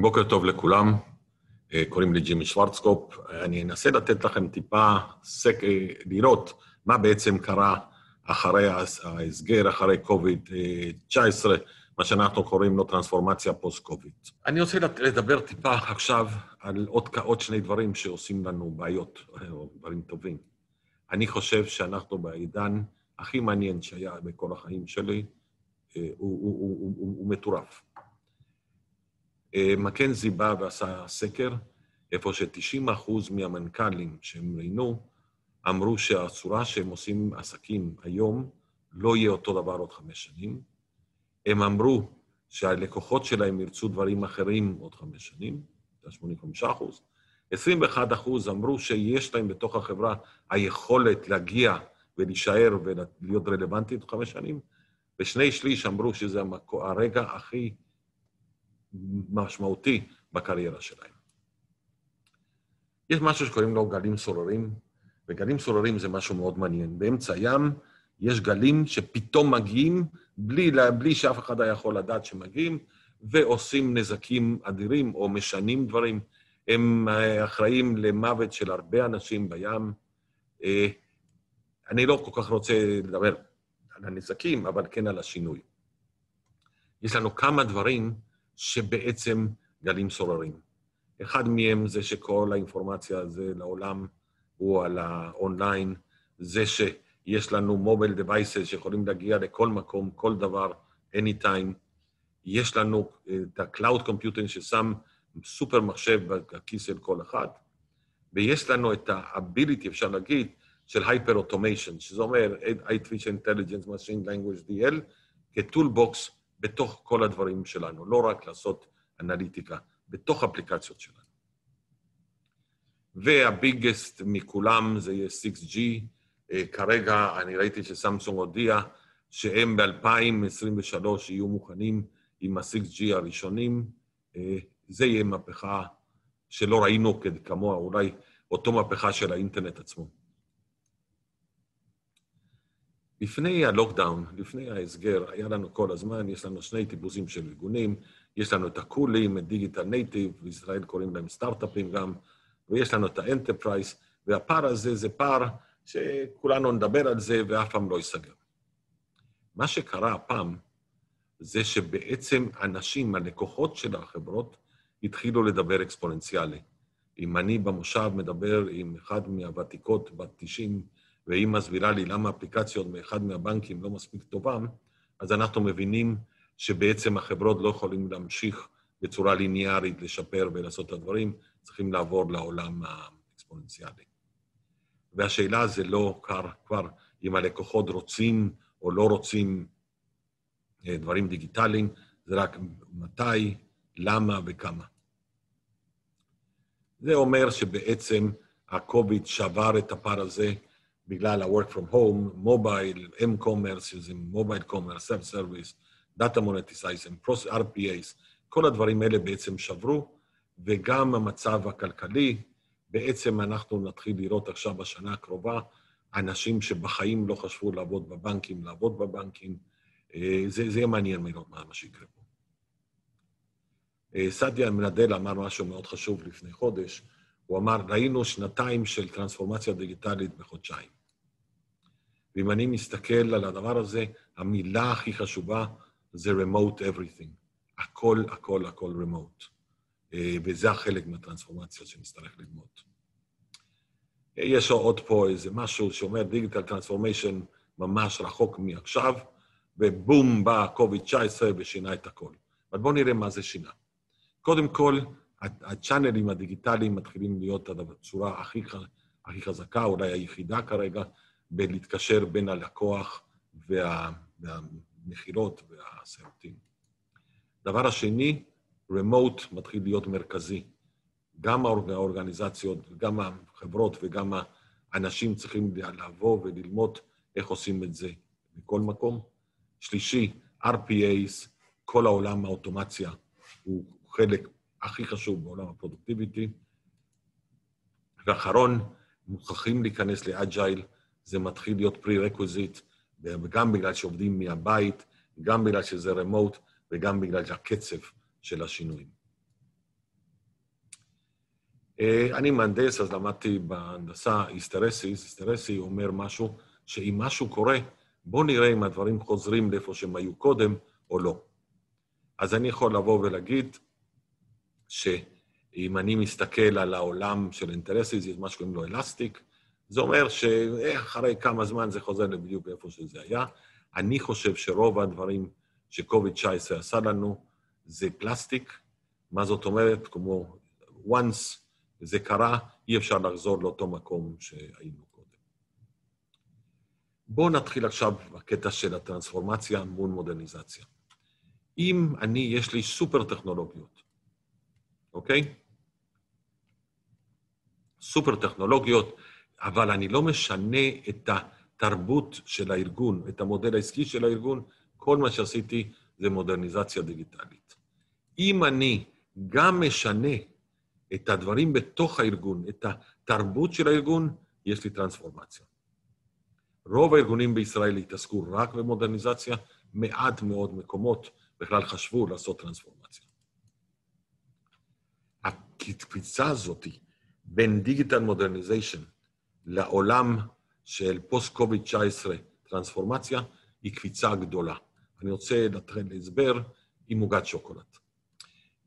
בוקר טוב לכולם, אה, קוראים לי ג'ימי שוורצקופ. אני אנסה לתת לכם טיפה סק... אה, לראות מה בעצם קרה אחרי ההסגר, אחרי קוביד-19, מה שאנחנו קוראים לו טרנספורמציה פוסט-קוביד. אני רוצה לדבר טיפה עכשיו על עוד, עוד שני דברים שעושים לנו בעיות, או דברים טובים. אני חושב שאנחנו בעידן הכי מעניין שהיה בכל החיים שלי, אה, הוא, הוא, הוא, הוא, הוא, הוא מטורף. אה, מקנזי בא ועשה סקר, איפה ש-90% מהמנכ"לים שהם ראיינו, אמרו שהצורה שהם עושים עסקים היום לא יהיה אותו דבר עוד חמש שנים. הם אמרו שהלקוחות שלהם ירצו דברים אחרים עוד חמש שנים, זה 85 אחוז. 21 אחוז אמרו שיש להם בתוך החברה היכולת להגיע ולהישאר ולהיות רלוונטית עוד חמש שנים, ושני שליש אמרו שזה הרגע הכי משמעותי בקריירה שלהם. יש משהו שקוראים לו גלים סוררים, וגלים סוררים זה משהו מאוד מעניין. באמצע הים יש גלים שפתאום מגיעים בלי, בלי שאף אחד היה יכול לדעת שמגיעים, ועושים נזקים אדירים או משנים דברים. הם אה, אחראים למוות של הרבה אנשים בים. אה, אני לא כל כך רוצה לדבר על הנזקים, אבל כן על השינוי. יש לנו כמה דברים שבעצם גלים סוררים. אחד מהם זה שכל האינפורמציה הזו לעולם הוא על האונליין, זה שיש לנו מובייל דווייסס שיכולים להגיע לכל מקום, כל דבר, anytime. יש לנו את ה-Cloud Computing ששם סופר מחשב בכיס של כל אחד, ויש לנו את ה-ability, אפשר להגיד, של Hyper Automation, שזה אומר Artificial Intelligence, Machine Language, DL, כטולבוקס בתוך כל הדברים שלנו, לא רק לעשות אנליטיקה, בתוך אפליקציות שלנו. והביגסט מכולם זה יהיה 6G. אה, כרגע אני ראיתי שסמסונג הודיע שהם ב-2023 יהיו מוכנים עם ה-6G הראשונים. אה, זה יהיה מהפכה שלא ראינו כמוה, אולי אותו מהפכה של האינטרנט עצמו. לפני ה lockdown, לפני ההסגר, היה לנו כל הזמן, יש לנו שני טיפוסים של ארגונים, יש לנו את ה cool-ים, את digital native, בישראל קוראים להם סטארט-אפים גם, ויש לנו את ה enterprise, והפער הזה זה פער שכולנו נדבר על זה ואף פעם לא ייסגר. מה שקרה הפעם זה שבעצם אנשים, הלקוחות של החברות, התחילו לדבר אקספוננציאלי. אם אני במושב מדבר עם אחד מהוותיקות בת 90, והיא מסבירה לי למה אפליקציות מאחד מהבנקים לא מספיק טובה, אז אנחנו מבינים שבעצם החברות לא יכולים להמשיך בצורה ליניארית לשפר ולעשות את הדברים, צריכים לעבור לעולם האקספוננציאלי. והשאלה זה לא קר, כבר אם הלקוחות רוצים או לא רוצים אה, דברים דיגיטליים, זה רק מתי, למה וכמה. זה אומר שבעצם ה-COVID שבר את הפער הזה בגלל ה-work from home, מובייל, m-commerce, שזה מובייל קומרס, self-service, data monetization, RPAs, כל הדברים האלה בעצם שברו, וגם המצב הכלכלי, בעצם אנחנו נתחיל לראות עכשיו בשנה הקרובה אנשים שבחיים לא חשבו לעבוד בבנקים, לעבוד בבנקים. אה, זה, זה יהיה מעניין מה, מה שיקרה פה. אה, סעדיה מנדל אמר משהו מאוד חשוב לפני חודש. הוא אמר, ראינו שנתיים של טרנספורמציה דיגיטלית בחודשיים. ואם אני מסתכל על הדבר הזה, המילה הכי חשובה זה remote everything. הכל, הכל, הכל remote. אה, וזה החלק מהטרנספורמציה שנצטרך ללמוד. אה, יש עוד פה איזה משהו שאומר דיגיטל טרנספורמיישן ממש רחוק מעכשיו, ובום, בא COVID-19 ושינה את הכל. אבל בואו נראה מה זה שינה. קודם כל, הצ'אנלים הדיגיטליים מתחילים להיות הצורה הכי, הכי חזקה, אולי היחידה כרגע, בלהתקשר בין הלקוח וה, והמכירות והשירותים. דבר השני, remote מתחיל להיות מרכזי. גם האורגניזציות, גם החברות וגם האנשים צריכים לבוא וללמוד איך עושים את זה בכל מקום. שלישי, RPAs, כל העולם האוטומציה הוא חלק הכי חשוב בעולם הפרודוקטיביטי. ואחרון, מוכרחים להיכנס ל agile, זה מתחיל להיות prerequisite, וגם בגלל שעובדים מהבית, גם בגלל שזה remote, וגם בגלל הקצב של השינויים. אה, אני מהנדס, אז למדתי בהנדסה hysteresis. hysteresis אומר משהו, שאם משהו קורה, בואו נראה אם הדברים חוזרים לאיפה שהם היו קודם או לא. אז אני יכול לבוא ולהגיד שאם אני מסתכל על העולם של אינטרסיס, יש מה שקוראים לו אלסטיק, זה אומר שאחרי כמה זמן זה חוזר לבדיוק איפה שזה היה. אני חושב שרוב הדברים שקוביד-19 עשה לנו זה פלסטיק. מה זאת אומרת? כמו once זה קרה, אי אפשר לחזור לאותו מקום שהיינו קודם. בואו נתחיל עכשיו בקטע של הטרנספורמציה מול מודרניזציה. אם אני, יש לי סופר טכנולוגיות, אוקיי? סופר טכנולוגיות, אבל אני לא משנה את התרבות של הארגון, את המודל העסקי של הארגון, כל מה שעשיתי זה מודרניזציה דיגיטלית. אם אני גם משנה את הדברים בתוך הארגון, את התרבות של הארגון, יש לי טרנספורמציה. רוב הארגונים בישראל התעסקו רק במודרניזציה, מעט מאוד מקומות בכלל חשבו לעשות טרנספורמציה. הקפיצה הזאת בין digital modernization לעולם של פוסט-קוביד-19 טרנספורמציה היא קפיצה גדולה. אני רוצה לתת להסבר עם עוגת שוקולד.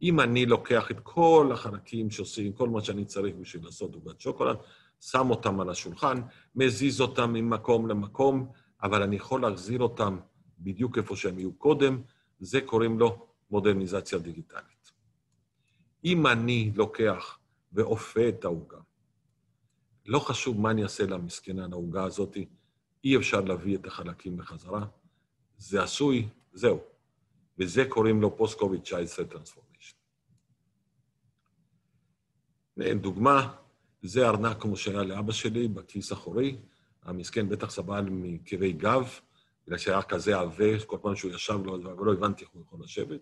אם אני לוקח את כל החלקים שעושים, כל מה שאני צריך בשביל לעשות עוגת שוקולד, שם אותם על השולחן, מזיז אותם ממקום למקום, אבל אני יכול להחזיר אותם בדיוק איפה שהם היו קודם, זה קוראים לו מודרניזציה דיגיטלית. אם אני לוקח ואופה את העוגה, לא חשוב מה אני אעשה למסכנה, לעוגה הזאת, אי אפשר להביא את החלקים בחזרה, זה עשוי, זהו. וזה קוראים לו post-COVID-19 transformation. דוגמה, זה ארנק כמו שהיה לאבא שלי בכיס אחורי, המסכן בטח סבל מכאבי גב, בגלל שהיה כזה עבה, כל פעם שהוא ישב לו, ולא הבנתי איך הוא יכול לשבת.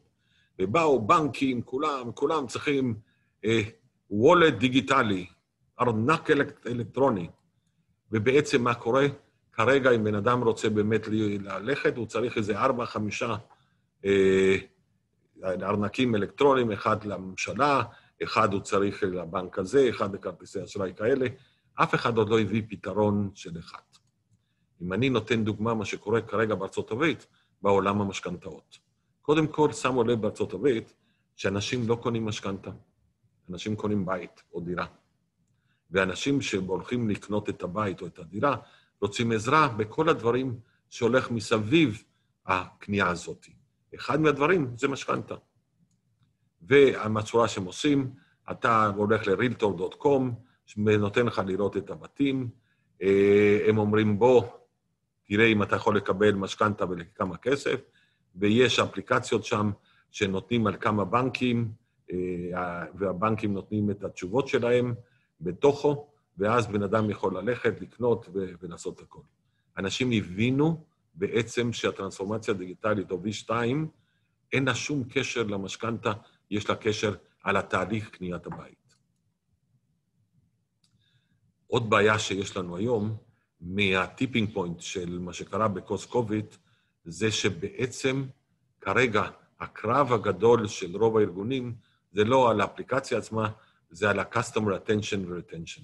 ובאו בנקים, כולם, כולם צריכים אה, וולט דיגיטלי, ארנק אלק, אלקטרוני. ובעצם מה קורה? כרגע, אם בן אדם רוצה באמת ללכת, הוא צריך איזה ארבע, חמישה אה, ארנקים אלקטרוניים, אחד לממשלה, אחד הוא צריך לבנק הזה, אחד לכרטיסי אשראי כאלה. אף אחד עוד לא הביא פתרון של אחד. אם אני נותן דוגמה, מה שקורה כרגע בארצות הברית, בעולם המשכנתאות. קודם כל, שמו לב בארצות הברית שאנשים לא קונים משכנתה, אנשים קונים בית או דירה. ואנשים שהולכים לקנות את הבית או את הדירה, רוצים עזרה בכל הדברים שהולך מסביב הקנייה הזאת. אחד מהדברים זה משכנתה. והצורה שהם עושים, אתה הולך ל-realtor.com, ונותן לך לראות את הבתים, אה, הם אומרים, בוא, תראה אם אתה יכול לקבל משכנתה ולכמה כסף, ויש אפליקציות שם שנותנים על כמה בנקים, אה, והבנקים נותנים את התשובות שלהם בתוכו, ואז בן אדם יכול ללכת, לקנות ולעשות הכול. אנשים הבינו בעצם שהטרנספורמציה הדיגיטלית, או V2, אין לה שום קשר למשכנתה, יש לה קשר על התהליך קניית הבית. עוד בעיה שיש לנו היום, מהטיפינג פוינט של מה שקרה בקוסט קוביד, זה שבעצם כרגע הקרב הגדול של רוב הארגונים זה לא על האפליקציה עצמה, זה על ה-customer attention ו-retention.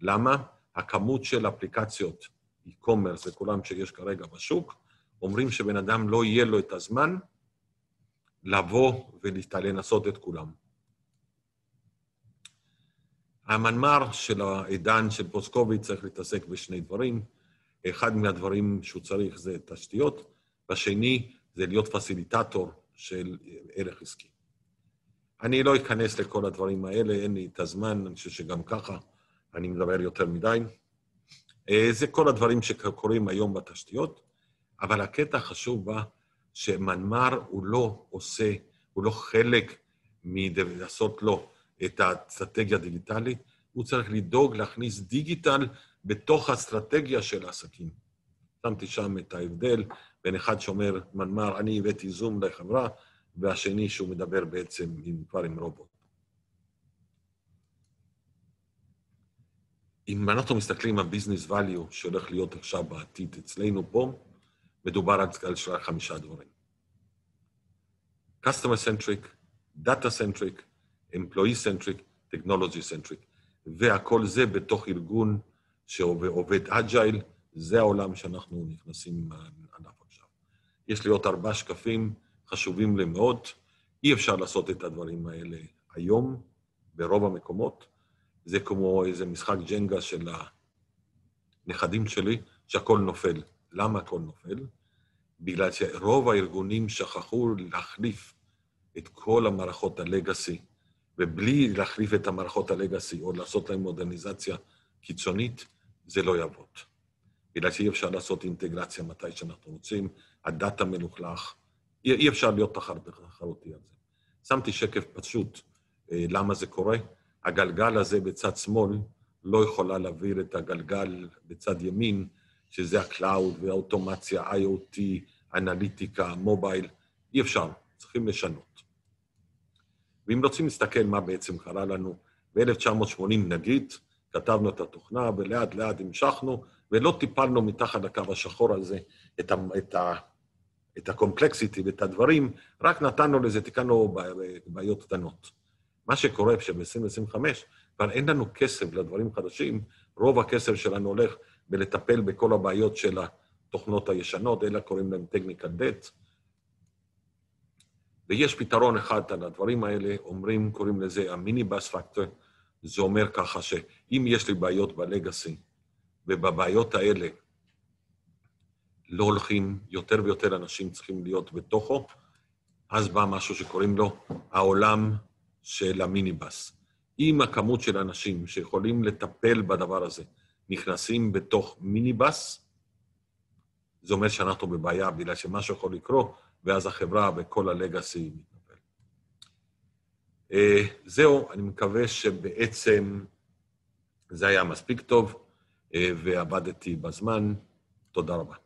למה? הכמות של אפליקציות, e-commerce וכולם שיש כרגע בשוק, אומרים שבן אדם לא יהיה לו את הזמן לבוא ולנסות את כולם. המנמ"ר של העידן של פוסט-קוביד צריך להתעסק בשני דברים. אחד מהדברים שהוא צריך זה תשתיות, והשני זה להיות פסיליטטור של ערך עסקי. אני לא אכנס לכל הדברים האלה, אין לי את הזמן, אני חושב שגם ככה אני מדבר יותר מדי. אה, זה כל הדברים שקורים היום בתשתיות, אבל הקטע החשוב בה, שמנמ"ר הוא לא עושה, הוא לא חלק מלעשות לו את האסטרטגיה הדיגיטלית, הוא צריך לדאוג להכניס דיגיטל בתוך האסטרטגיה של העסקים. שמתי שם את ההבדל בין אחד שאומר, מנמ"ר, אני הבאתי זום לחברה, והשני שהוא מדבר בעצם עם, כבר עם רובוט. אם אנחנו מסתכלים על ביזנס value שהולך להיות עכשיו בעתיד אצלנו פה, מדובר על חמישה דברים. customer centric, data centric, employee centric, technology centric. והכל זה בתוך ארגון שעובד אג'ייל, זה העולם שאנחנו נכנסים עליו עכשיו. יש לי עוד ארבעה שקפים חשובים לי מאוד. אי אפשר לעשות את הדברים האלה היום, ברוב המקומות. זה כמו איזה משחק ג'נגה של הנכדים שלי, שהכול נופל. למה הכל נופל? בגלל שרוב הארגונים שכחו להחליף את כל המערכות הלגאסי, ובלי להחליף את המערכות הלגאסי או לעשות להם מודרניזציה קיצונית, זה לא יעבוד. בגלל שאי אפשר לעשות אינטגרציה מתי שאנחנו רוצים, ה data מלוכלך, אי, אי אפשר להיות תחרותי על זה. שמתי שקף פשוט, אה, למה זה קורה. הגלגל הזה בצד שמאל לא יכולה להעביר את הגלגל בצד ימין, שזה ה cloud והאוטומציה, IoT, אנליטיקה, mobile, אי אפשר, צריכים לשנות. ואם רוצים להסתכל מה בעצם קרה לנו, ב-1980 נגיד, כתבנו את התוכנה ולאט לאט המשכנו, ולא טיפלנו מתחת לקו השחור הזה את, ה, את, ה, את הקומפלקסיטי ואת הדברים, רק נתנו לזה, תיקנו בעיות קטנות. מה שקורה שב-2025, כבר אין לנו כסף לדברים חדשים, רוב הכסף שלנו הולך בלטפל בכל הבעיות של התוכנות הישנות, אלה קוראים להם technical debt. ויש פתרון אחד על הדברים האלה, אומרים, קוראים לזה המיני-בס פקטור. זה אומר ככה שאם יש לי בעיות בלגאסי, ובבעיות האלה לא הולכים, יותר ויותר אנשים צריכים להיות בתוכו, אז בא משהו שקוראים לו העולם של המיניבס. אם הכמות של אנשים שיכולים לטפל בדבר הזה נכנסים בתוך מיניבס, זה אומר שאנחנו בבעיה, בגלל שמשהו יכול לקרות, ואז החברה וכל הלגאסי מתנפל. Uh, זהו, אני מקווה שבעצם זה היה מספיק טוב, uh, ועבדתי בזמן. תודה רבה.